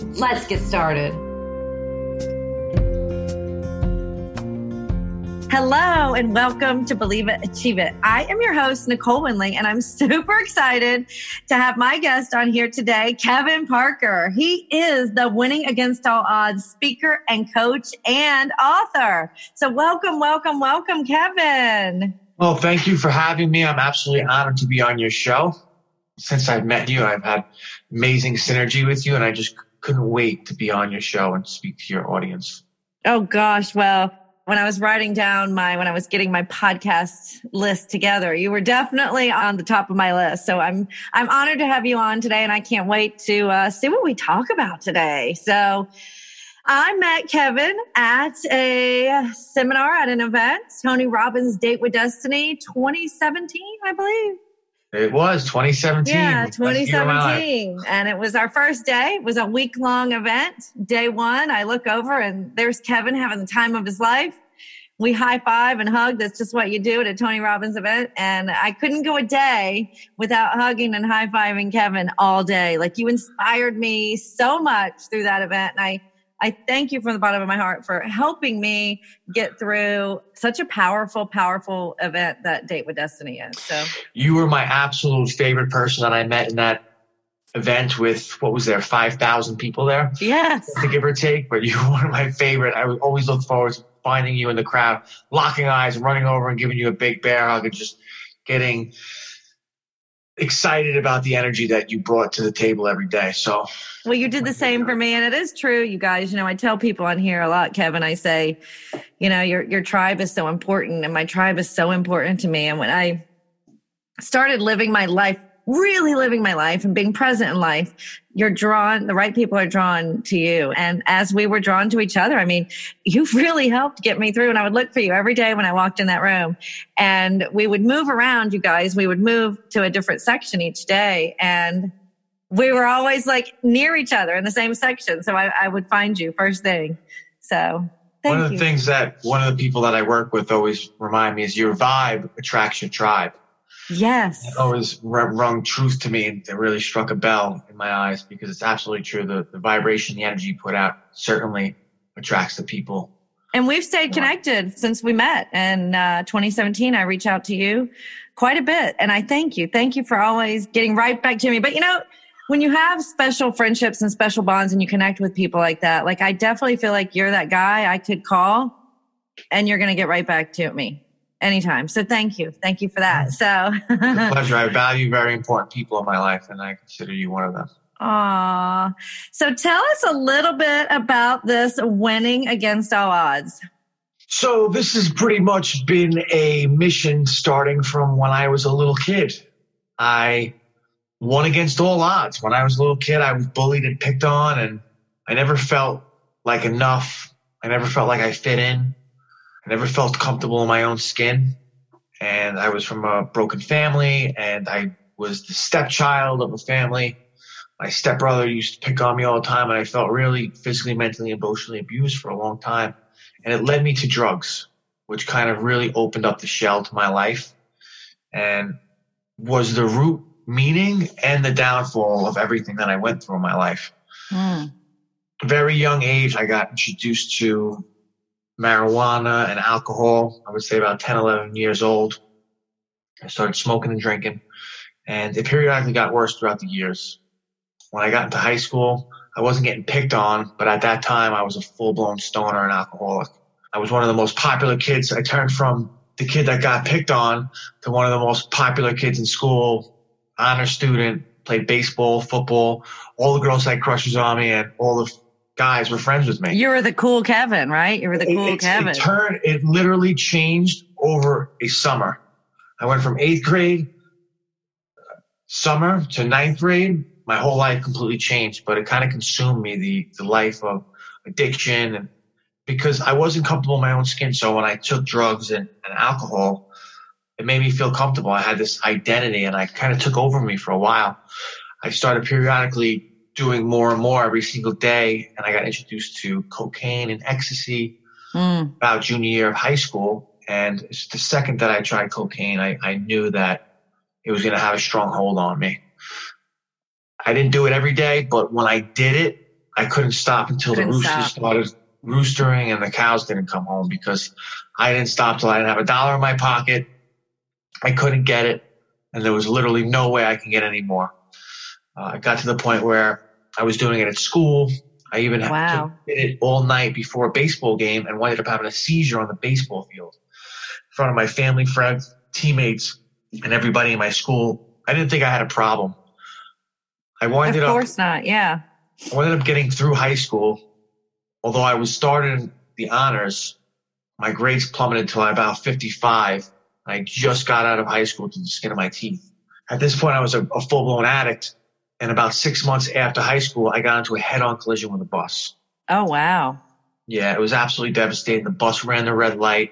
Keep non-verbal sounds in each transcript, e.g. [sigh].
Let's get started. Hello and welcome to Believe It, Achieve It. I am your host, Nicole Winley, and I'm [laughs] super excited to have my guest on here today, Kevin Parker. He is the Winning Against All Odds speaker and coach and author. So welcome, welcome, welcome, Kevin. Well, thank you for having me. I'm absolutely honored to be on your show. Since I've met you, I've had amazing synergy with you, and I just couldn't wait to be on your show and speak to your audience. Oh gosh, well, when I was writing down my when I was getting my podcast list together, you were definitely on the top of my list. So I'm I'm honored to have you on today, and I can't wait to uh, see what we talk about today. So. I met Kevin at a seminar at an event, Tony Robbins Date with Destiny 2017, I believe. It was 2017. Yeah, 2017. And it was our first day. It was a week long event. Day one, I look over and there's Kevin having the time of his life. We high five and hug. That's just what you do at a Tony Robbins event. And I couldn't go a day without hugging and high fiving Kevin all day. Like you inspired me so much through that event. And I, I thank you from the bottom of my heart for helping me get through such a powerful, powerful event that Date with Destiny is. So you were my absolute favorite person that I met in that event with what was there, five thousand people there? Yes. To give or take. But you [laughs] were one of my favorite. I would always look forward to finding you in the crowd, locking eyes, running over and giving you a big bear hug and just getting excited about the energy that you brought to the table every day. So, well, you did the same for me, and it is true, you guys. You know, I tell people on here a lot, Kevin. I say, you know, your your tribe is so important, and my tribe is so important to me. And when I started living my life really living my life and being present in life, you're drawn, the right people are drawn to you. And as we were drawn to each other, I mean, you [laughs] really helped get me through. And I would look for you every day when I walked in that room. And we would move around, you guys. We would move to a different section each day. And we were always like near each other in the same section. So I, I would find you first thing. So one of the you. things that one of the people that I work with always remind me is your vibe attracts your tribe. Yes. It always rung truth to me and it really struck a bell in my eyes because it's absolutely true. The, the vibration, the energy you put out certainly attracts the people. And we've stayed connected since we met in uh, 2017. I reach out to you quite a bit and I thank you. Thank you for always getting right back to me. But you know, when you have special friendships and special bonds and you connect with people like that, like I definitely feel like you're that guy I could call and you're going to get right back to me anytime. So thank you. Thank you for that. Mm-hmm. So pleasure. I [laughs] value very important people in my life and I consider you one of them. Aw. So tell us a little bit about this winning against all odds. So this has pretty much been a mission starting from when I was a little kid. I won against all odds. When I was a little kid, I was bullied and picked on and I never felt like enough. I never felt like I fit in. I never felt comfortable in my own skin. And I was from a broken family and I was the stepchild of a family. My stepbrother used to pick on me all the time and I felt really physically, mentally, emotionally abused for a long time. And it led me to drugs, which kind of really opened up the shell to my life and was the root meaning and the downfall of everything that I went through in my life. Mm. Very young age, I got introduced to marijuana and alcohol. I would say about 10, 11 years old. I started smoking and drinking, and it periodically got worse throughout the years. When I got into high school, I wasn't getting picked on, but at that time I was a full blown stoner and alcoholic. I was one of the most popular kids. I turned from the kid that got picked on to one of the most popular kids in school, honor student, played baseball, football. All the girls had crushes on me, and all the guys were friends with me. You were the cool Kevin, right? You were the cool it, Kevin. It turned. It literally changed over a summer. I went from eighth grade summer to ninth grade. My whole life completely changed, but it kind of consumed me the the life of addiction and because I wasn't comfortable in my own skin. So when I took drugs and, and alcohol, it made me feel comfortable. I had this identity and I kind of took over me for a while. I started periodically doing more and more every single day. And I got introduced to cocaine and ecstasy mm. about junior year of high school. And the second that I tried cocaine, I, I knew that it was going to have a strong hold on me. I didn't do it every day, but when I did it, I couldn't stop until couldn't the roosters started roostering and the cows didn't come home because I didn't stop till I didn't have a dollar in my pocket. I couldn't get it, and there was literally no way I could get any more. Uh, I got to the point where I was doing it at school. I even wow. did it all night before a baseball game and wound up having a seizure on the baseball field in front of my family, friends, teammates, and everybody in my school. I didn't think I had a problem. I wound up. Of course not. Yeah. I ended up getting through high school. Although I was starting the honors, my grades plummeted to about 55. I just got out of high school to the skin of my teeth. At this point, I was a, a full blown addict. And about six months after high school, I got into a head on collision with a bus. Oh, wow. Yeah, it was absolutely devastating. The bus ran the red light,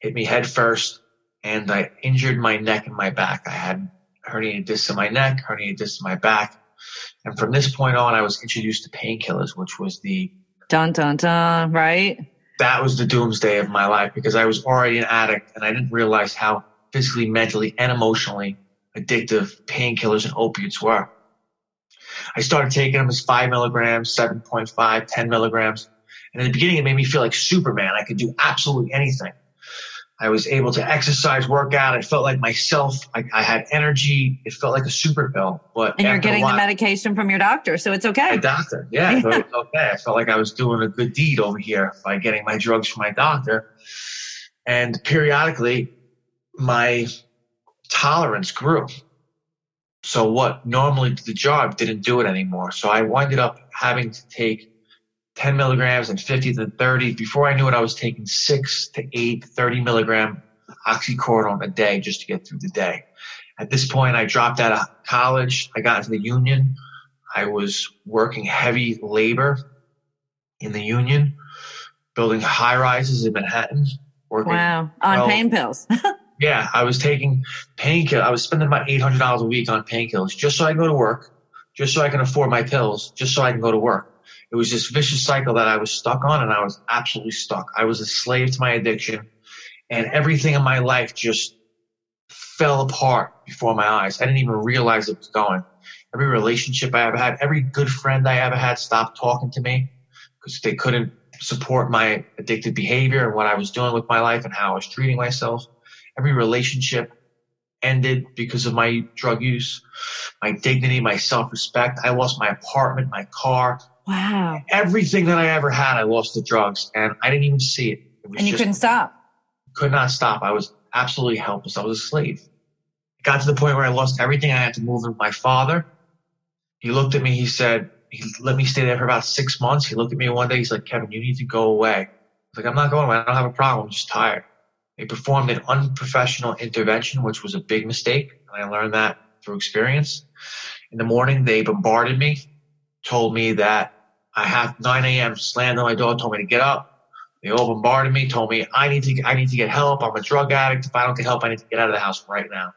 hit me head first, and I injured my neck and my back. I had herniated discs in my neck, herniated discs in my back. And from this point on, I was introduced to painkillers, which was the dun dun dun, right? That was the doomsday of my life because I was already an addict and I didn't realize how physically, mentally, and emotionally addictive painkillers and opiates were. I started taking them as five milligrams, 7.5, 10 milligrams. And in the beginning, it made me feel like Superman. I could do absolutely anything. I was able to exercise, work out. I felt like myself. I, I had energy. It felt like a super pill. But and you're getting while, the medication from your doctor, so it's okay. My doctor, yeah, [laughs] yeah. it was okay. I felt like I was doing a good deed over here by getting my drugs from my doctor. And periodically, my tolerance grew. So what normally did the job didn't do it anymore. So I winded up having to take 10 milligrams and 50 to 30. Before I knew it, I was taking six to eight 30 milligram oxycodone a day just to get through the day. At this point, I dropped out of college. I got into the union. I was working heavy labor in the union, building high rises in Manhattan. Working, wow. On well, pain pills. [laughs] yeah. I was taking painkillers. I was spending about $800 a week on painkillers just so I go to work, just so I can afford my pills, just so I can go to work it was this vicious cycle that I was stuck on and I was absolutely stuck. I was a slave to my addiction and everything in my life just fell apart before my eyes. I didn't even realize it was going. Every relationship I ever had, every good friend I ever had stopped talking to me because they couldn't support my addictive behavior and what I was doing with my life and how I was treating myself. Every relationship ended because of my drug use, my dignity, my self respect. I lost my apartment, my car, Wow. Everything that I ever had, I lost to drugs and I didn't even see it. it and you just, couldn't stop. Could not stop. I was absolutely helpless. I was a slave. It got to the point where I lost everything. I had to move in with my father. He looked at me. He said, he let me stay there for about six months. He looked at me one day. He's like, Kevin, you need to go away. I was like, I'm not going away. I don't have a problem. I'm just tired. They performed an unprofessional intervention, which was a big mistake. And I learned that through experience. In the morning, they bombarded me, told me that I have 9 a.m. slammed on my door, told me to get up. They all bombarded me, told me I need to I need to get help. I'm a drug addict. If I don't get help, I need to get out of the house right now.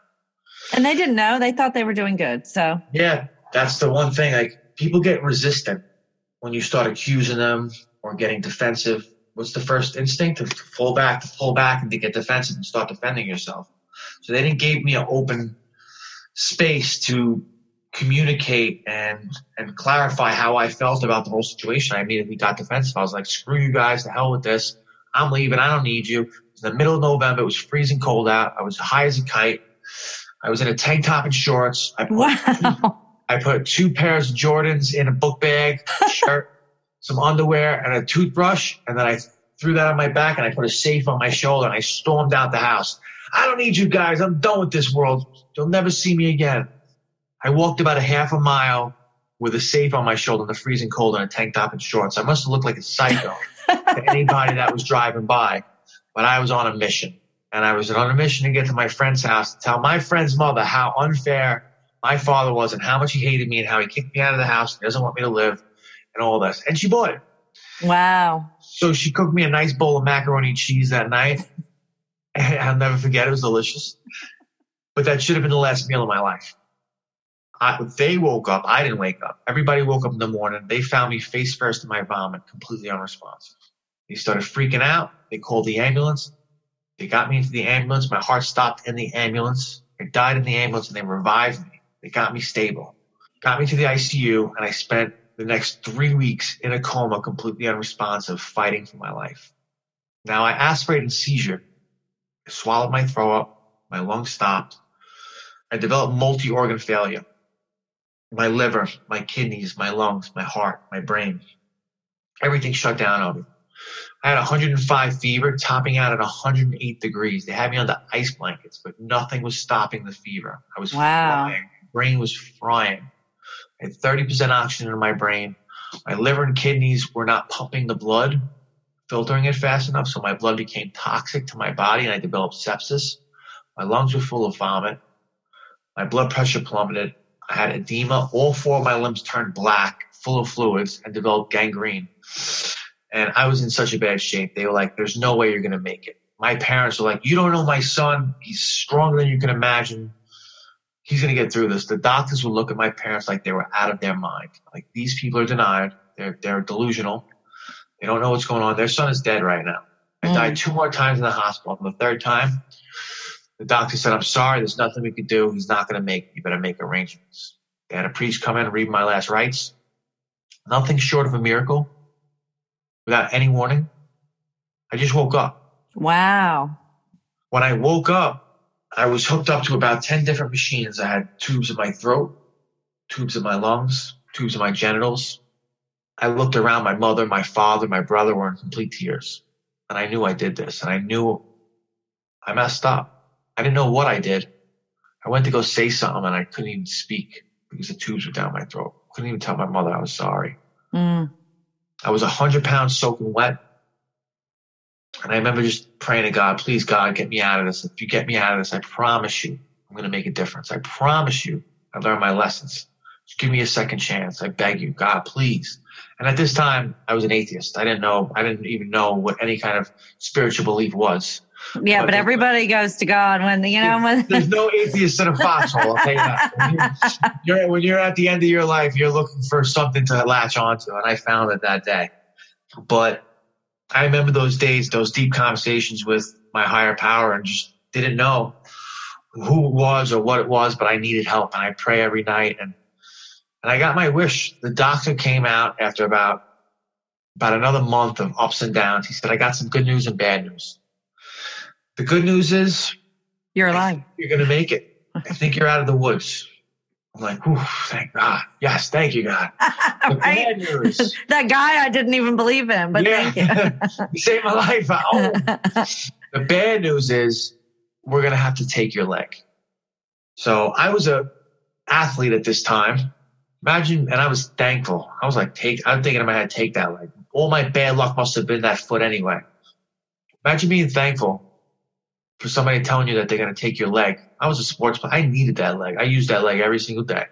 And they didn't know. They thought they were doing good. So yeah, that's the one thing. Like people get resistant when you start accusing them or getting defensive. What's the first instinct? To pull back, to pull back, and to get defensive and start defending yourself. So they didn't give me an open space to communicate and and clarify how I felt about the whole situation. I immediately got defensive. I was like, "Screw you guys! To hell with this! I'm leaving. I don't need you." It was the middle of November. It was freezing cold out. I was high as a kite. I was in a tank top and shorts. I put, wow. I put two pairs of Jordans in a book bag, shirt, some underwear, and a toothbrush, and then I threw that on my back and I put a safe on my shoulder and I stormed out the house. I don't need you guys. I'm done with this world. You'll never see me again. I walked about a half a mile with a safe on my shoulder in the freezing cold and a tank top and shorts. I must have looked like a psycho [laughs] to anybody that was driving by, but I was on a mission. And I was on a mission to get to my friend's house to tell my friend's mother how unfair my father was and how much he hated me and how he kicked me out of the house and doesn't want me to live and all this. And she bought it. Wow. So she cooked me a nice bowl of macaroni and cheese that night. And [laughs] I'll never forget. It was delicious. But that should have been the last meal of my life. I, they woke up. I didn't wake up. Everybody woke up in the morning. They found me face first in my vomit, completely unresponsive. They started freaking out. They called the ambulance. They got me into the ambulance. My heart stopped in the ambulance. I died in the ambulance and they revived me. They got me stable, got me to the ICU, and I spent the next three weeks in a coma, completely unresponsive, fighting for my life. Now I aspirated seizure. I swallowed my throw up. My lungs stopped. I developed multi-organ failure. My liver, my kidneys, my lungs, my heart, my brain. Everything shut down on me. I had 105 fever, topping out at 108 degrees. They had me on the ice blankets, but nothing was stopping the fever. I was wow. flying. Brain was frying. I had 30% oxygen in my brain. My liver and kidneys were not pumping the blood, filtering it fast enough, so my blood became toxic to my body and I developed sepsis. My lungs were full of vomit. My blood pressure plummeted. I had edema. All four of my limbs turned black, full of fluids, and developed gangrene. And I was in such a bad shape. They were like, there's no way you're going to make it. My parents were like, you don't know my son. He's stronger than you can imagine. He's going to get through this. The doctors would look at my parents like they were out of their mind. Like these people are denied. They're, they're delusional. They don't know what's going on. Their son is dead right now. I mm. died two more times in the hospital. And the third time, the doctor said, I'm sorry. There's nothing we can do. He's not going to make it. You better make arrangements. They had a priest come in and read my last rites. Nothing short of a miracle without any warning. I just woke up. Wow. When I woke up, I was hooked up to about 10 different machines. I had tubes in my throat, tubes in my lungs, tubes in my genitals. I looked around. My mother, my father, my brother were in complete tears. And I knew I did this. And I knew I messed up. I didn't know what I did. I went to go say something and I couldn't even speak because the tubes were down my throat. Couldn't even tell my mother I was sorry. Mm. I was a hundred pounds soaking wet. And I remember just praying to God, please God, get me out of this. If you get me out of this, I promise you, I'm going to make a difference. I promise you, I learned my lessons. Just give me a second chance. I beg you, God, please. And at this time, I was an atheist. I didn't know, I didn't even know what any kind of spiritual belief was. Yeah, but, but everybody goes to God when you know when there's no atheist in a foxhole. I'll tell you that. When you're, you're, when you're at the end of your life, you're looking for something to latch onto, and I found it that day. But I remember those days, those deep conversations with my higher power, and just didn't know who it was or what it was, but I needed help, and I pray every night, and and I got my wish. The doctor came out after about about another month of ups and downs. He said, "I got some good news and bad news." The good news is you're alive. You're going to make it. I think you're out of the woods. I'm like, Ooh, thank God. Yes, thank you, God. [laughs] The right? [laughs] that guy I didn't even believe in, but yeah. thank you. [laughs] you saved my life. Oh. the bad news is we're going to have to take your leg. So I was a athlete at this time. Imagine, and I was thankful. I was like, take, I'm thinking in my head, take that leg. All my bad luck must have been that foot anyway. Imagine being thankful for somebody telling you that they're going to take your leg. I was a sports player. I needed that leg. I used that leg every single day.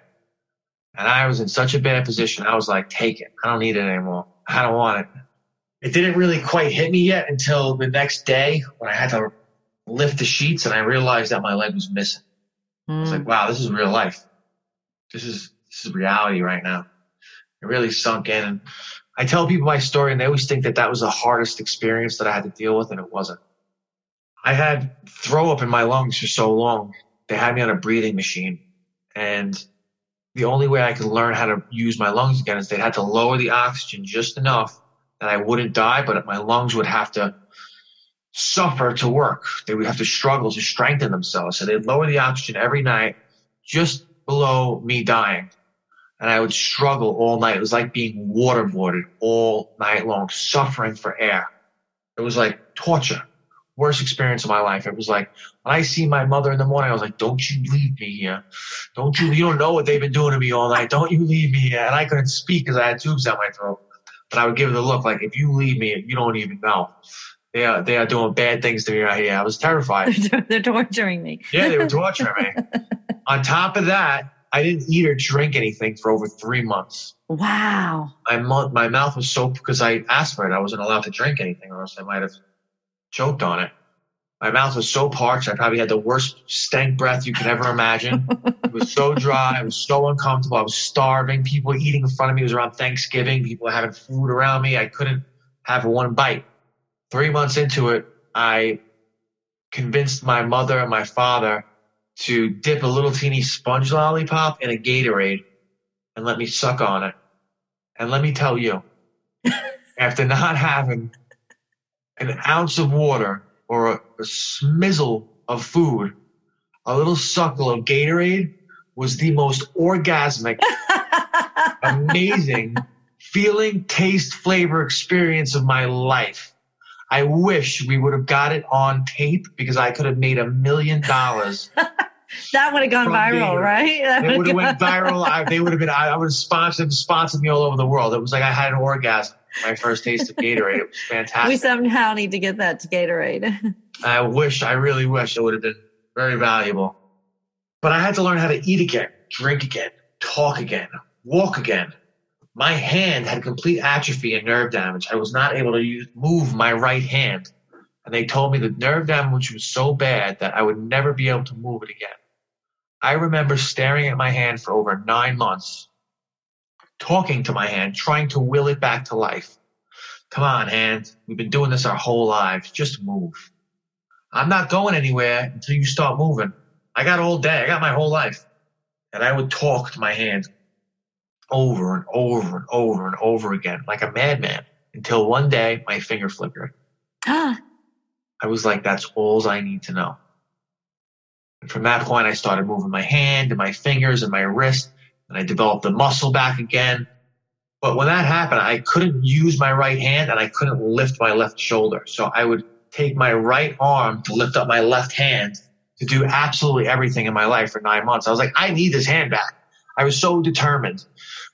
And I was in such a bad position. I was like, take it. I don't need it anymore. I don't want it. It didn't really quite hit me yet until the next day when I had to lift the sheets and I realized that my leg was missing. Mm. I was like, hmm. wow, this is real life. This is, this is reality right now. It really sunk in. And I tell people my story and they always think that that was the hardest experience that I had to deal with and it wasn't. I had throw up in my lungs for so long. They had me on a breathing machine. And the only way I could learn how to use my lungs again is they had to lower the oxygen just enough that I wouldn't die, but my lungs would have to suffer to work. They would have to struggle to strengthen themselves. So they'd lower the oxygen every night just below me dying. And I would struggle all night. It was like being waterboarded all night long, suffering for air It was like torture. Worst experience of my life. It was like when I see my mother in the morning, I was like, "Don't you leave me here! Don't you? You don't know what they've been doing to me all night. Don't you leave me here!" And I couldn't speak because I had tubes down my throat. But I would give her the look like, "If you leave me, you don't even know." They are they are doing bad things to me right here. I was terrified. [laughs] They're torturing me. Yeah, they were [laughs] torturing me. On top of that, I didn't eat or drink anything for over three months. Wow. My mouth, my mouth was so because I asked for it. I wasn't allowed to drink anything, or else I might have choked on it. My mouth was so parched. I probably had the worst stank breath you could ever imagine. it was so dry. I was so uncomfortable. I was starving. People were eating in front of me. It was around Thanksgiving. People were having food around me. I couldn't have one bite. Three months into it, I convinced my mother and my father to dip a little teeny sponge lollipop in a Gatorade and let me suck on it. And let me tell you, [laughs] after not having an ounce of water or a, a smizzle of food, a little suckle of Gatorade was the most orgasmic, [laughs] amazing feeling, taste, flavor experience of my life. I wish we would have got it on tape because I could have made a million dollars. [laughs] That would have gone viral, Gatorade. right? That [laughs] It would have went viral. I, they would have been. I, I would have sponsored sponsored me all over the world. It was like I had an orgasm. My first taste of Gatorade. It was fantastic. We somehow need to get that to Gatorade. I wish. I really wish it would have been very valuable. But I had to learn how to eat again, drink again, talk again, walk again. My hand had complete atrophy and nerve damage. I was not able to use, move my right hand. And they told me the nerve damage was so bad that I would never be able to move it again. I remember staring at my hand for over nine months, talking to my hand, trying to will it back to life. Come on, hand. We've been doing this our whole lives. Just move. I'm not going anywhere until you start moving. I got all day. I got my whole life. And I would talk to my hand over and over and over and over again like a madman until one day my finger flickered. Ah, I was like, that's all I need to know. And from that point, I started moving my hand and my fingers and my wrist, and I developed the muscle back again. But when that happened, I couldn't use my right hand and I couldn't lift my left shoulder. So I would take my right arm to lift up my left hand to do absolutely everything in my life for nine months. I was like, I need this hand back. I was so determined.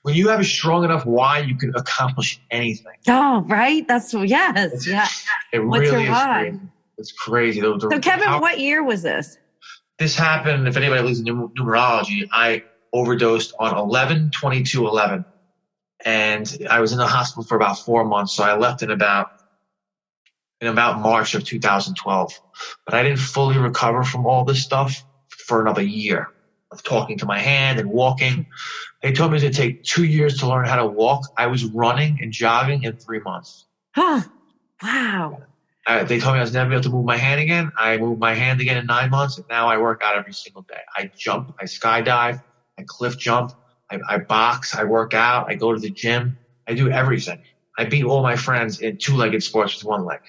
When you have a strong enough why, you can accomplish anything. oh, right. That's yes, yeah. It What's really your why? crazy. It's crazy. The- the- So, Kevin, how- what year was this? this happened, if anybody believes in numer- numerology, I overdosed on 11 22 11. And I was in the hospital for about four months. So I left in about, in about March of 2012. But I didn't fully recover from all this stuff for another year of talking to my hand and walking. They told me would take two years to learn how to walk. I was running and jogging in three months. Huh. Wow. Uh, they told me I was never able to move my hand again. I moved my hand again in nine months, and now I work out every single day. I jump, I skydive, I cliff jump, I, I box, I work out, I go to the gym, I do everything. I beat all my friends in two-legged sports with one leg.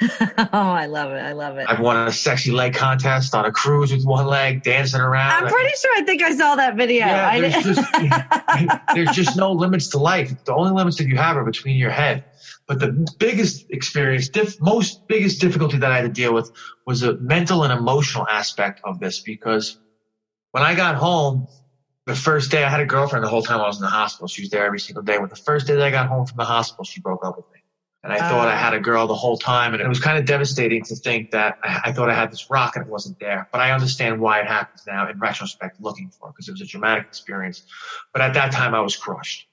[laughs] oh, I love it. I love it. I've won a sexy leg contest on a cruise with one leg, dancing around. I'm pretty sure I think I saw that video. Yeah, there's just [laughs] [laughs] there's just no limits to life. The only limits that you have are between your head. But the biggest experience, diff, most biggest difficulty that I had to deal with was the mental and emotional aspect of this because when I got home, the first day I had a girlfriend the whole time I was in the hospital. She was there every single day. When the first day that I got home from the hospital, she broke up with me. And I oh. thought I had a girl the whole time. And it was kind of devastating to think that I, I thought I had this rock and it wasn't there. But I understand why it happens now in retrospect looking for it because it was a dramatic experience. But at that time, I was crushed.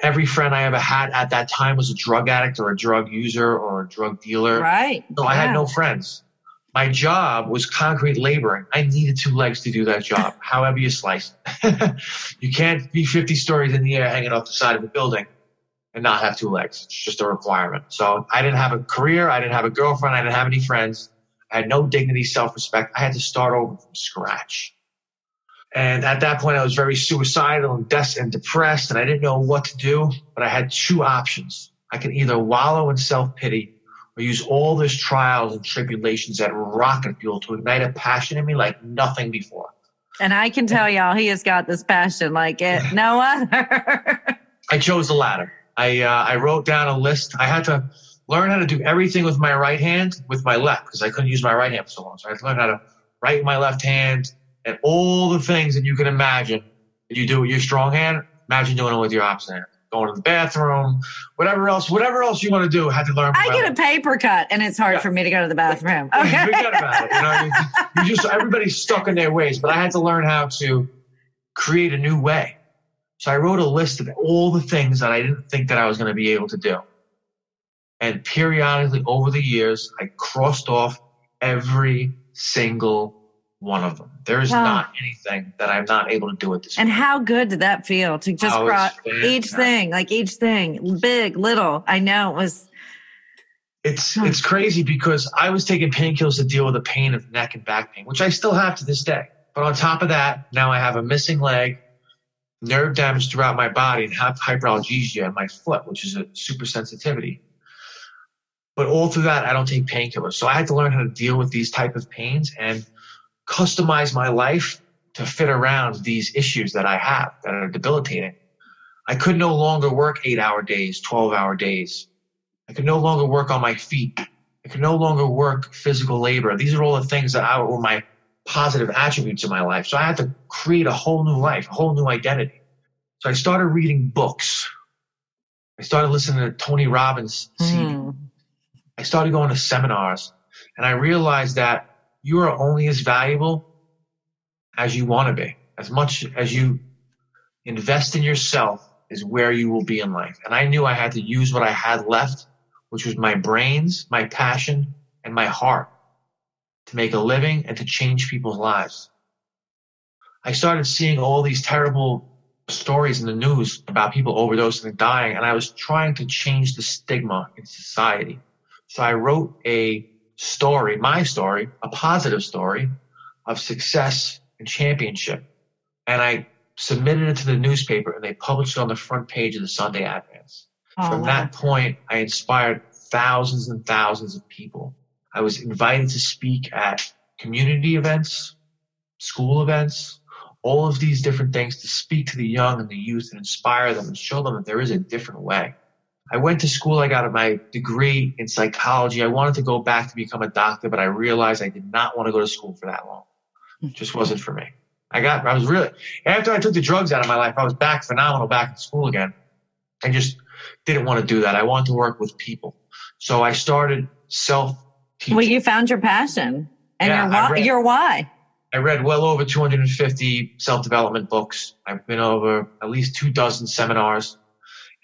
Every friend I ever had at that time was a drug addict or a drug user or a drug dealer. right. So I had no friends. My job was concrete laboring. I needed two legs to do that job, [laughs] however you slice it. [laughs] you can't be 50 stories in the air hanging off the side of a building and not have two legs. It's just a requirement. So I didn't have a career. I didn't have a girlfriend. I didn't have any friends. I had no dignity, self respect. I had to start over from scratch. And at that point, I was very suicidal and, des- and depressed, and I didn't know what to do. But I had two options. I could either wallow in self pity or use all this trials and tribulations at rocket fuel to ignite a passion in me like nothing before. And I can tell y'all, he has got this passion like it [laughs] no other. [laughs] I chose the latter. I uh, I wrote down a list. I had to learn how to do everything with my right hand with my left because I couldn't use my right hand for so long. So I had to learn how to write with my left hand and all the things that you can imagine that you do with your strong hand. Imagine doing it with your opposite hand. Going to the bathroom, whatever else, whatever else you want to do, I had to learn. I get a paper cut, and it's hard Yeah. for me to go to the bathroom. Okay. Forget about it. You know, you, [laughs] you just everybody's stuck in their ways, but I had to learn how to create a new way. So I wrote a list of all the things that I didn't think that I was going to be able to do. And periodically over the years, I crossed off every single one of them. There is Wow. not anything that I'm not able to do at this And point. how good did that feel to just Oh, cross each thing, like each thing, big, little? I know it was. It's it's crazy because I was taking painkillers to deal with the pain of neck and back pain, which I still have to this day. But on top of that, now I have a missing leg, nerve damage throughout my body, and have hyperalgesia in my foot, which is a super sensitivity. But all through that, I don't take painkillers. So I had to learn how to deal with these type of pains and customize my life to fit around these issues that I have that are debilitating. I could no longer work eight hour days, 12 hour days. I could no longer work on my feet. I could no longer work physical labor. These are all the things that I, were my positive attributes in my life. So I had to create a whole new life, a whole new identity. So I started reading books. I started listening to Tony Robbins. CD. Hmm. I started going to seminars and I realized that you are only as valuable as you want to be. As much as you invest in yourself is where you will be in life. And I knew I had to use what I had left, which was my brains, my passion, and my heart to make a living and to change people's lives. I started seeing all these terrible stories in the news about people overdosing and dying, and I was trying to change the stigma in society. So I wrote a story, my story, a positive story of success and championship. And I submitted it to the newspaper and they published it on the front page of the Sunday Advance. Oh, From wow. that point, I inspired thousands and thousands of people. I was invited to speak at community events, school events, all of these different things to speak to the young and the youth and inspire them and show them that there is a different way. I went to school. I got my degree in psychology. I wanted to go back to become a doctor, but I realized I did not want to go to school for that long. It just wasn't for me. I got, I was really, after I took the drugs out of my life, I was back phenomenal back in school again. I just didn't want to do that. I wanted to work with people. So I started self teaching. Well, you found your passion and Yeah, your why. read- Your why. I read well over 250 self development books. I've been over at least two dozen seminars.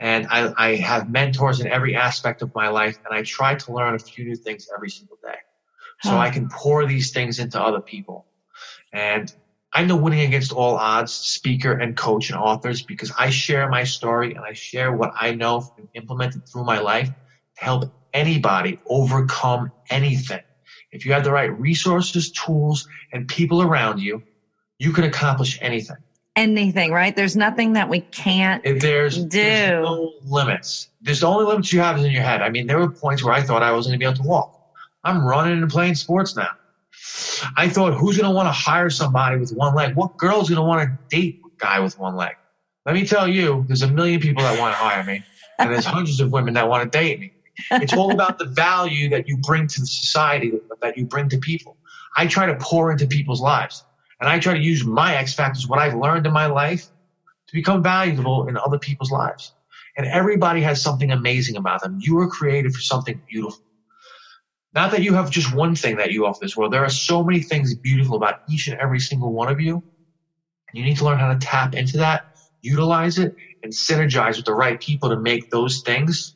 And I, I have mentors in every aspect of my life. And I try to learn a few new things every single day. So Huh. I can pour these things into other people. And I'm the winning against all odds speaker and coach and authors because I share my story and I share what I know and implemented through my life to help anybody overcome anything. If you have the right resources, tools, and people around you, you can accomplish anything. Anything, right? There's nothing that we can't. If there's, Do. there's no limits. There's the only limits you have is in your head. I mean, there were points where I thought I wasn't going to be able to walk. I'm running and playing sports now. I thought, who's going to want to hire somebody with one leg? What girl's going to want to date a guy with one leg? Let me tell you, there's a million people that want to hire me, and there's [laughs] hundreds of women that want to date me. It's all about the value that you bring to the society, that you bring to people. I try to pour into people's lives, and I try to use my X factors, what I've learned in my life, to become valuable in other people's lives. And everybody has something amazing about them. You were created for something beautiful. Not that you have just one thing that you offer this world. There are so many things beautiful about each and every single one of you. You need to learn how to tap into that, utilize it, and synergize with the right people to make those things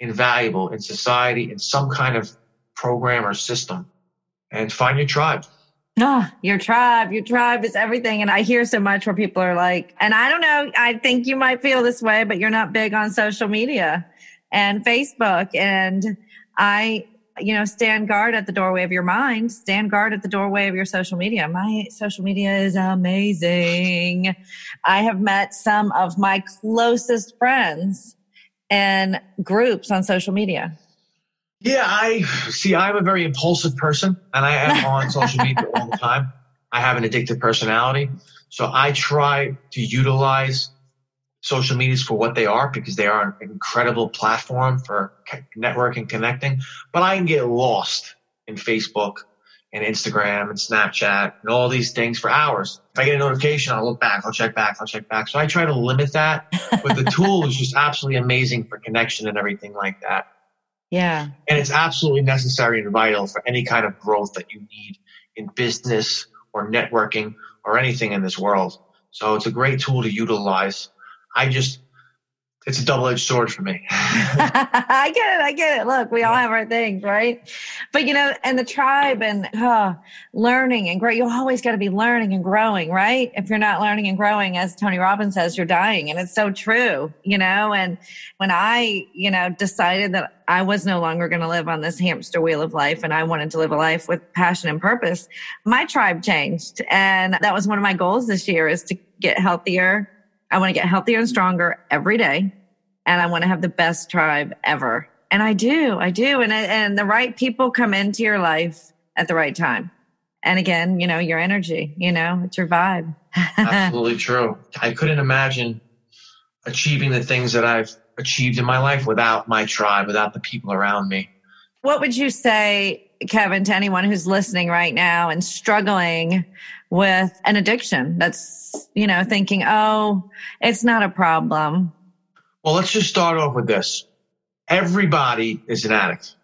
invaluable in society in some kind of program or system. And find your tribe. Ah, your tribe, your tribe is everything. And I hear so much where people are like, and I don't know, I think you might feel this way, but you're not big on social media and Facebook. And I, you know, stand guard at the doorway of your mind, stand guard at the doorway of your social media. My social media is amazing. I have met some of my closest friends and groups on social media. Yeah, I see. I'm a very impulsive person, and I am on social [laughs] media all the time. I have an addictive personality, so I try to utilize social medias for what they are because they are an incredible platform for networking, connecting. But I can get lost in Facebook and Instagram and Snapchat and all these things for hours. If I get a notification, I'll look back, I'll check back, I'll check back. So I try to limit that. but the [laughs] tool is just absolutely amazing for connection and everything like that. Yeah. And it's absolutely necessary and vital for any kind of growth that you need in business or networking or anything in this world. So it's a great tool to utilize. I just it's a double edged sword for me. [laughs] [laughs] I get it. I get it. Look, we all have our things, right? But you know, and the tribe and uh, learning and grow, you always got to be learning and growing, right? If you're not learning and growing, as Tony Robbins says, you're dying. And it's so true, you know? And when I, you know, decided that I was no longer going to live on this hamster wheel of life and I wanted to live a life with passion and purpose, my tribe changed. And that was one of my goals this year is to get healthier I want to get healthier and stronger every day. And I want to have the best tribe ever. And I do, I do. And, and the right people come into your life at the right time. And again, you know, your energy, you know, it's your vibe. [laughs] Absolutely true. I couldn't imagine achieving the things that I've achieved in my life without my tribe, without the people around me. What would you say, Kevin, to anyone who's listening right now and struggling with an addiction that's, you know, thinking, oh, it's not a problem? Well, let's just start off with this. Everybody is an addict.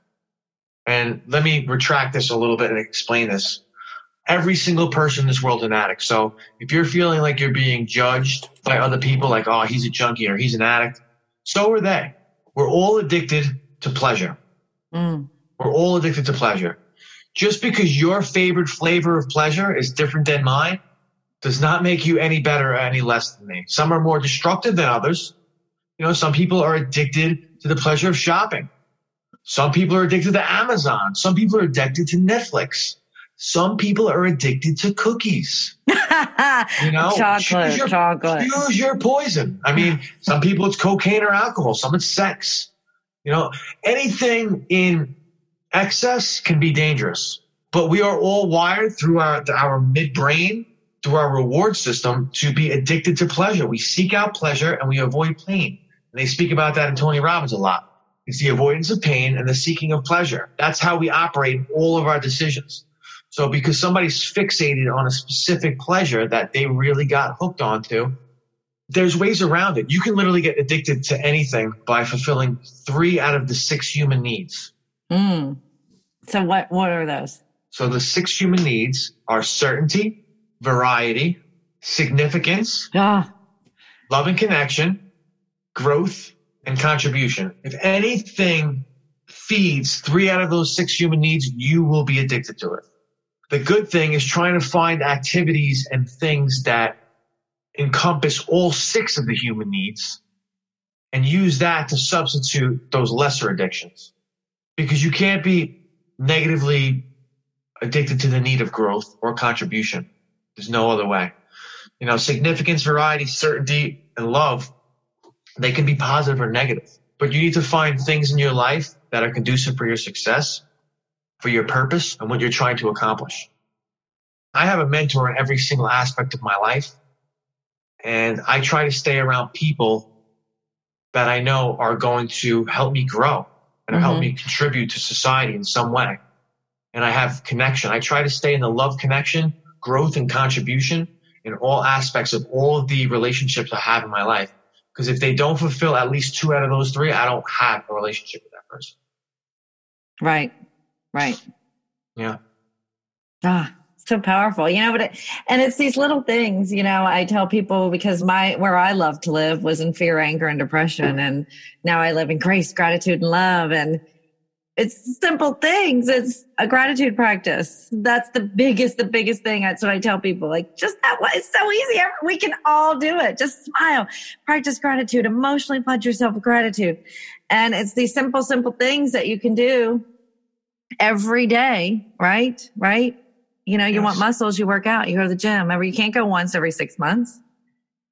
And let me retract this a little bit and explain this. Every single person in this world is an addict. So if you're feeling like you're being judged by other people, like, oh, he's a junkie or he's an addict, so are they. We're all addicted to pleasure. Mm. We're all addicted to pleasure. Just because your favorite flavor of pleasure is different than mine does not make you any better or any less than me. Some are more destructive than others. You know, some people are addicted to the pleasure of shopping. Some people are addicted to Amazon. Some people are addicted to Netflix. Some people are addicted to cookies. [laughs] you know, chocolate, choose your, chocolate. Choose your poison. I mean, some people it's cocaine or alcohol. Some it's sex. You know, anything in excess can be dangerous, but we are all wired through our, our midbrain, through our reward system to be addicted to pleasure. We seek out pleasure and we avoid pain. And they speak about that in Tony Robbins a lot. It's the avoidance of pain and the seeking of pleasure. That's how we operate all of our decisions. So because somebody's fixated on a specific pleasure that they really got hooked onto, there's ways around it. You can literally get addicted to anything by fulfilling three out of the six human needs. Mm. So what what are those? So the six human needs are certainty, variety, significance, ah. love and connection, growth, and contribution. If anything feeds three out of those six human needs, you will be addicted to it. The good thing is trying to find activities and things that encompass all six of the human needs and use that to substitute those lesser addictions because you can't be negatively addicted to the need of growth or contribution. There's no other way. You know, significance, variety, certainty, and love, they can be positive or negative, but you need to find things in your life that are conducive for your success, for your purpose, and what you're trying to accomplish. I have a mentor in every single aspect of my life, and I try to stay around people that I know are going to help me grow and mm-hmm. help me contribute to society in some way. And I have connection. I try to stay in the love connection, growth and contribution in all aspects of all of the relationships I have in my life. Because if they don't fulfill at least two out of those three, I don't have a relationship with that person. Right. Right. Yeah. Ah, so powerful you know but it, and it's these little things you know i tell people because my where i love to live was in fear anger and depression. And now i live in grace gratitude and love. And it's simple things. It's a gratitude practice. That's the biggest the biggest thing. That's what i tell people. Like just that way it's so easy. We can all do it. Just smile. Practice gratitude. Emotionally pledge yourself with gratitude. And it's these simple simple things that you can do every day right? Right you know, you want muscles, you work out, you go to the gym. You can't go once every six months.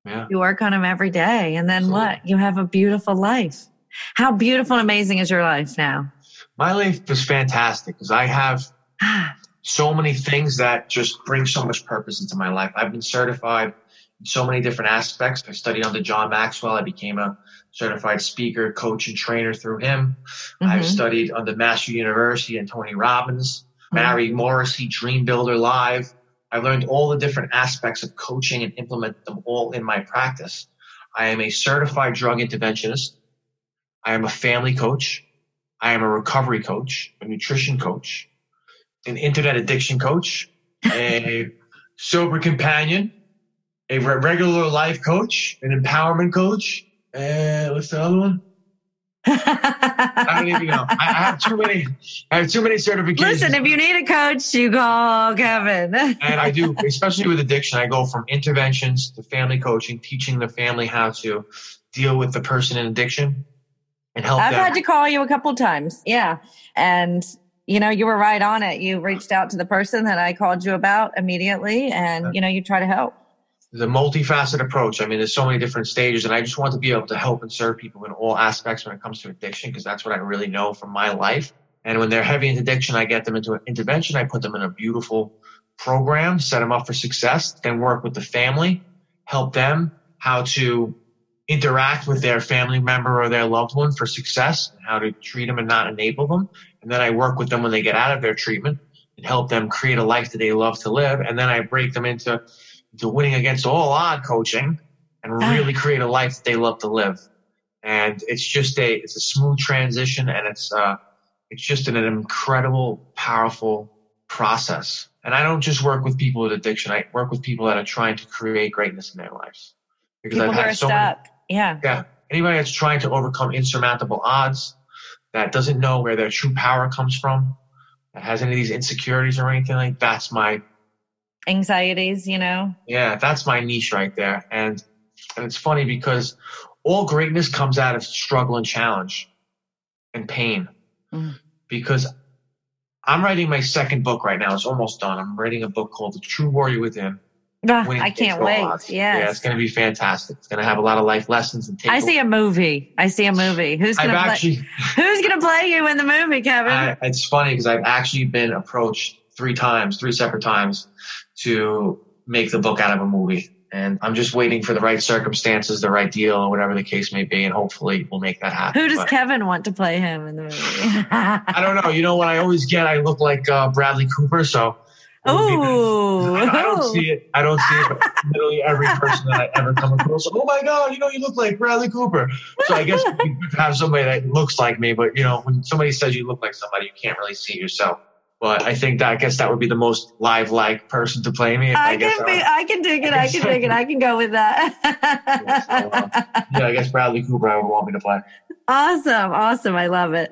Yeah. You work on them every day. And then Absolutely. what? You have a beautiful life. How beautiful and amazing is your life now? My life is fantastic because I have so many things that just bring so much purpose into my life. I've been certified in so many different aspects. I studied under John Maxwell. I became a certified speaker, coach, and trainer through him. Mm-hmm. I've studied under Mastery University and Tony Robbins. Mary mm-hmm. Morrissey, Dream Builder Live. I learned all the different aspects of coaching and implement them all in my practice. I am a certified drug interventionist. I am a family coach. I am a recovery coach, a nutrition coach, an internet addiction coach, a [laughs] sober companion, a regular life coach, an empowerment coach, and what's the other one? I don't even know. I, have too many. I have too many certifications. Listen, if you need a coach, you call Kevin. and I do, [laughs] especially with addiction. I go from interventions to family coaching, teaching the family how to deal with the person in addiction and help. I've them. had to call you a couple times. Yeah, and you know you were right on it. You reached out to the person that I called you about immediately, and you know you try to help the multifaceted approach. I mean, there's so many different stages, and I just want to be able to help and serve people in all aspects when it comes to addiction, because that's what I really know from my life. And when they're heavy into addiction, I get them into an intervention. I put them in a beautiful program, set them up for success, then work with the family, help them how to interact with their family member or their loved one for success, and how to treat them and not enable them. And then I work with them when they get out of their treatment and help them create a life that they love to live. And then I break them into to winning against all odd coaching and ah. really create a life that they love to live. And it's just a, it's a smooth transition and it's, uh, it's just an, an incredible, powerful process. And I don't just work with people with addiction. I work with people that are trying to create greatness in their lives. Because people I've had so stuck. Many, yeah. Yeah. Anybody that's trying to overcome insurmountable odds, that doesn't know where their true power comes from, that has any of these insecurities or anything like that's my anxieties, you know? Yeah, that's my niche right there. And and it's funny because all greatness comes out of struggle and challenge and pain. Mm. Because I'm writing my second book right now. It's almost done. I'm writing a book called The True Warrior Within. Uh, I can't wait. Yeah, Yeah, it's going to be fantastic. It's going to have a lot of life lessons and. I see a movie. I see a movie. Who's going to play? Actually, [laughs] who's going to play you in the movie, Kevin? I, it's funny because I've actually been approached three times, three separate times, to make the book out of a movie. And I'm just waiting for the right circumstances, the right deal, or whatever the case may be, and hopefully we'll make that happen. Who does but, Kevin want to play him in the movie? I don't know. You know what I always get? I look like uh, Bradley Cooper, so. Oh, I, I, don't see it. I don't see it. [laughs] Literally every person that I ever come across, oh my god, you know, you look like Bradley Cooper. So I guess you have somebody that looks like me, but you know, when somebody says you look like somebody, you can't really see yourself. But I think that I guess that would be the most live like person to play me. I, I can be, I can dig it. I, I can dig it. I can go with that. uh, yeah, I guess Bradley Cooper I would want me to play. Awesome. Awesome. I love it.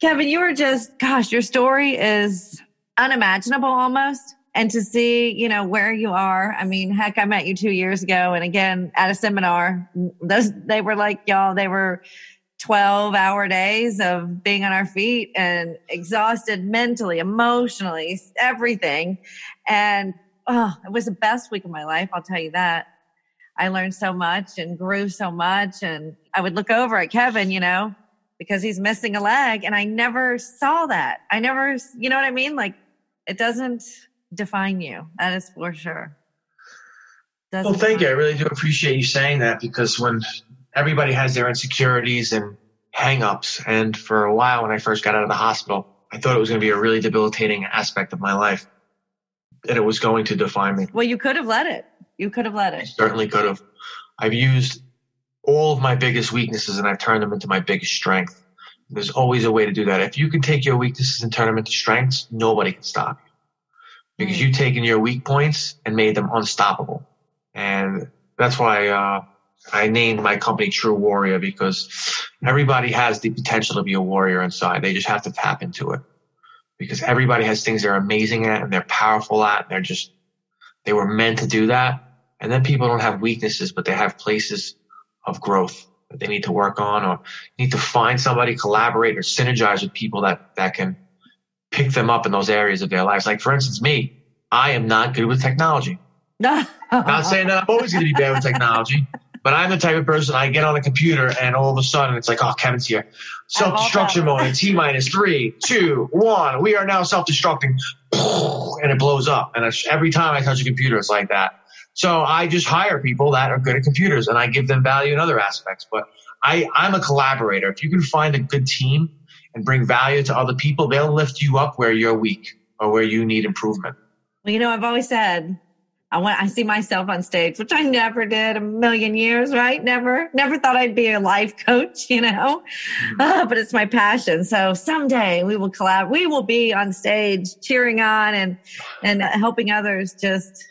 Kevin, you were just, gosh, your story is unimaginable almost. And to see, you know, where you are. I mean, heck, I met you two years ago. And again, at a seminar, those, they were like, y'all, they were, 12 hour days of being on our feet and exhausted mentally, emotionally, everything. And oh, it was the best week of my life. I'll tell you that. I learned so much and grew so much. And I would look over at Kevin, you know, because he's missing a leg. And I never saw that. I never, you know what I mean? Like it doesn't define you. That is for sure. Doesn't well, thank you. I really do appreciate you saying that because when everybody has their insecurities and hangups. And for a while, when I first got out of the hospital, I thought it was going to be a really debilitating aspect of my life, that it was going to define me. Well, you could have let it. You could have let it. I certainly could have. I've used all of my biggest weaknesses and I've turned them into my biggest strength. There's always a way to do that. If you can take your weaknesses and turn them into strengths, nobody can stop you. Because mm. you've taken your weak points and made them unstoppable. And that's why uh, I named my company True Warrior because everybody has the potential to be a warrior inside. They just have to tap into it because everybody has things they're amazing at and they're powerful at. And they're just, they were meant to do that. And then people don't have weaknesses, but they have places of growth that they need to work on or need to find somebody, collaborate or synergize with people that, that can pick them up in those areas of their lives. Like for instance, me, I am not good with technology. [laughs] not saying that I'm always going to be bad with technology, but I'm the type of person I get on a computer and all of a sudden it's like, oh, Kevin's here. Self destruction mode in [laughs] T minus three, two, one. We are now self destructing. And it blows up. And every time I touch a computer, it's like that. So I just hire people that are good at computers and I give them value in other aspects. But I, I'm a collaborator. If you can find a good team and bring value to other people, they'll lift you up where you're weak or where you need improvement. Well, you know, I've always said I want I see myself on stage, which I never did a million years, right? Never, never thought I'd be a life coach, [laughs] you know. Mm-hmm. Uh, but it's my passion. So someday we will collab. We will be on stage cheering on and and helping others just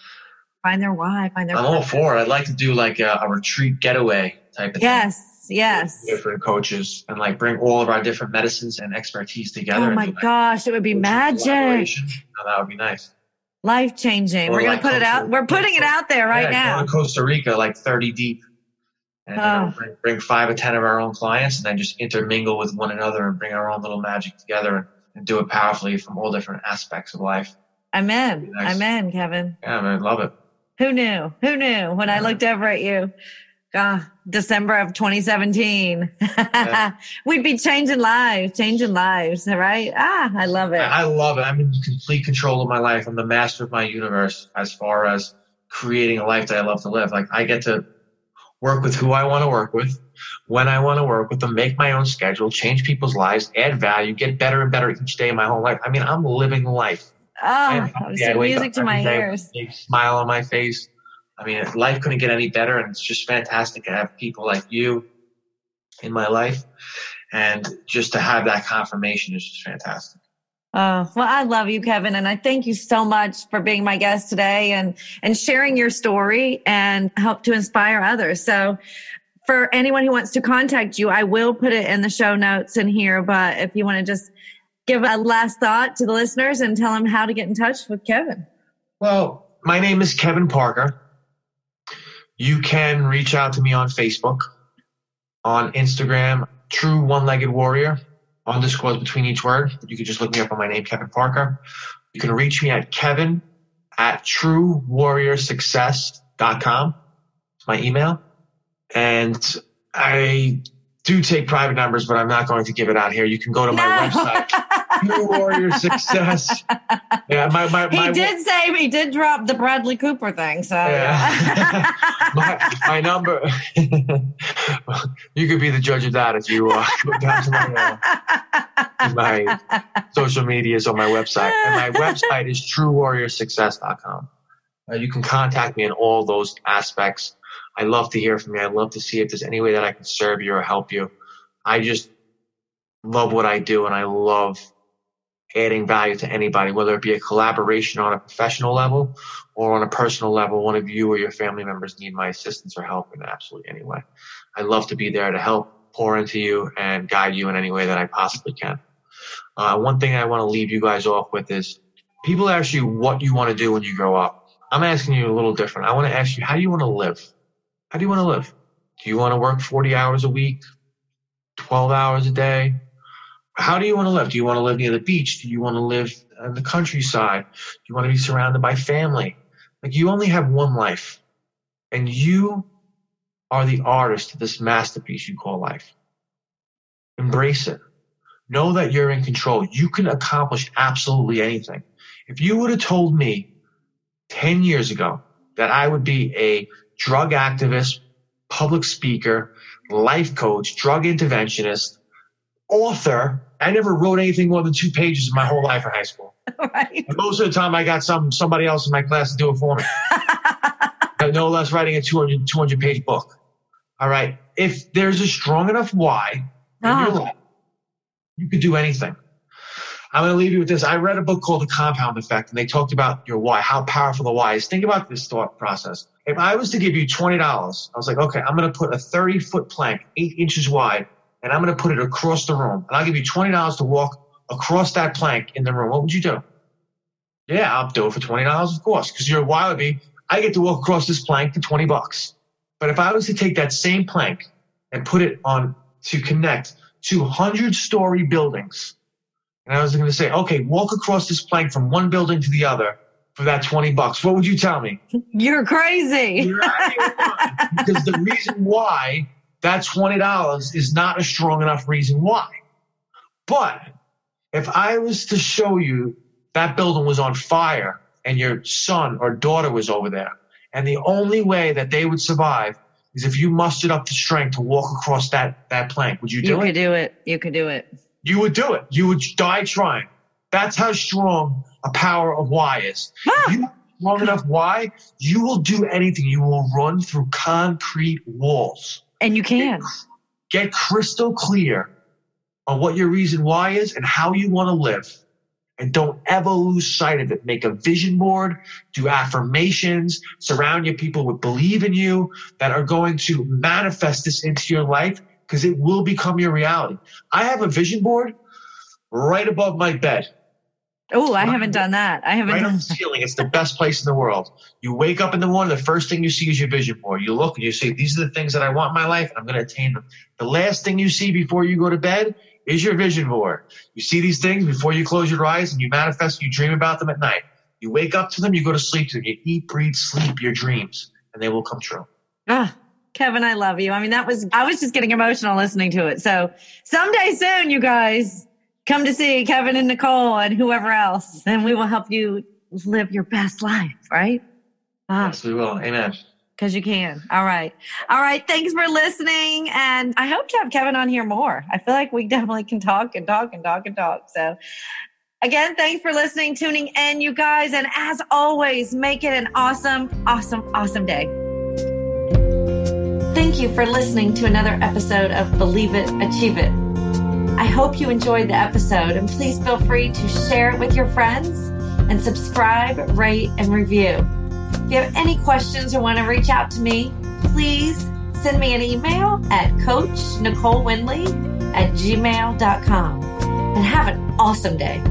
find their why, find their. I'm all for it. I'd like to do like a, a retreat getaway type of yes. thing. Yes, yes. Different coaches and like bring all of our different medicines and expertise together. Oh my gosh, it would be magic. Oh, that would be nice. Life changing. We're going to put Costa, it out. We're putting it out there right yeah, now. Costa Rica, like 30 deep. And oh. bring, bring, five or 10 of our own clients and then just intermingle with one another and bring our own little magic together and do it powerfully from all different aspects of life. Amen. Nice. Amen, Kevin. Yeah, man, love it. Who knew? Who knew when yeah. I looked over at you? Uh, December of 2017. Yeah. [laughs] We'd be changing lives, changing lives, right? Ah, I love it. I love it. I'm in complete control of my life. I'm the master of my universe as far as creating a life that I love to live. Like I get to work with who I want to work with, when I want to work with them, make my own schedule, change people's lives, add value, get better and better each day of my whole life. I mean, I'm living life. Oh, music to my ears. Smile on my face I mean, life couldn't get any better, and it's just fantastic to have people like you in my life, and just to have that confirmation is just fantastic. Oh, well, I love you, Kevin. And I thank you so much for being my guest today and, and sharing your story and help to inspire others. So for anyone who wants to contact you, I will put it in the show notes in here. But if you want to just give a last thought to the listeners and tell them how to get in touch with Kevin. Well, my name is Kevin Parker. You can reach out to me on Facebook, on Instagram, True One Legged Warrior, underscores between each word. You can just look me up on my name, Kevin Parker. You can reach me at Kevin at truewarriorsuccess.com. It's my email. And I do take private numbers, but I'm not going to give it out here. You can go to my no. website, [laughs] True Warrior Success. Yeah, my, my, my he did say he did drop the Bradley Cooper thing. So yeah. [laughs] my, my, number. [laughs] you could be the judge of that if you uh, go down to my, uh, my social medias on my website. And my website is TrueWarriorSuccess.com. Uh, you can contact me in all those aspects. I love to hear from you. I love to see if there's any way that I can serve you or help you. I just love what I do and I love adding value to anybody, whether it be a collaboration on a professional level or on a personal level. One of you or your family members need my assistance or help in absolutely any way. I'd love to be there to help pour into you and guide you in any way that I possibly can. Uh, one thing I want to leave you guys off with is people ask you what you want to do when you grow up. I'm asking you a little different. I want to ask you, how do you want to live? How do you want to live? Do you want to work 40 hours a week, 12 hours a day? How do you want to live? Do you want to live near the beach? Do you want to live in the countryside? Do you want to be surrounded by family? Like you only have one life and you are the artist of this masterpiece you call life. Embrace it. Know that you're in control. You can accomplish absolutely anything. If you would have told me 10 years ago that I would be a drug activist, public speaker, life coach, drug interventionist, author. I never wrote anything more than two pages in my whole life in high school. [laughs] Right. And most of the time, I got some somebody else in my class to do it for me. [laughs] no less writing a 200, 200 page book. All right. If there's a strong enough why in your ah. life, you could do anything. I'm going to leave you with this. I read a book called The Compound Effect, and they talked about your why, how powerful the why is. Think about this thought process. If I was to give you $20, I was like, okay, I'm going to put a 30 foot plank, eight inches wide, and I'm going to put it across the room. And I'll give you $20 to walk across that plank in the room. What would you do? Yeah, I'll do it for $20, of course, because you're a be, I get to walk across this plank for 20 bucks. But if I was to take that same plank and put it on to connect 200 story buildings, and I was going to say, okay, walk across this plank from one building to the other for that 20 bucks. What would you tell me? You're crazy. You're because the reason why that $20 is not a strong enough reason why. But if I was to show you that building was on fire and your son or daughter was over there And the only way that they would survive is if you mustered up the strength to walk across that, that plank. Would you do you it? You could do it. You could do it. You would do it. You would die trying. That's how strong a power of why is. Ah! If you have strong enough why, you will do anything. You will run through concrete walls. And you can. Get crystal clear on what your reason why is and how you want to live. And don't ever lose sight of it. Make a vision board, do affirmations, surround your people with believe in you that are going to manifest this into your life because it will become your reality. I have a vision board right above my bed, Oh, I haven't done that. I haven't right on done the ceiling. It's the best place in the world. You wake up in the morning, the first thing you see is your vision board. You look and you say, these are the things that I want in my life, and I'm going to attain them. The last thing you see before you go to bed is your vision board. You see these things before you close your eyes and you manifest, you dream about them at night. You wake up to them, you go to sleep to them. You eat, breathe, sleep your dreams, and they will come true. Ah, Kevin, I love you. I mean, that was, I was just getting emotional listening to it. So someday soon, you guys come to see Kevin and Nicole and whoever else, and we will help you live your best life, right? Ah, Yes, we will. Amen. because you can. All right. All right. Thanks for listening. And I hope to have Kevin on here more. I feel like we definitely can talk and talk and talk and talk. So again, thanks for listening, tuning in, you guys. And as always, make it an awesome, awesome, awesome day. Thank you for listening to another episode of Believe It, Achieve It. I hope you enjoyed the episode and please feel free to share it with your friends and subscribe, rate, and review. If you have any questions or want to reach out to me, please send me an email at Coach Nicole Winley at gmail.com and have an awesome day.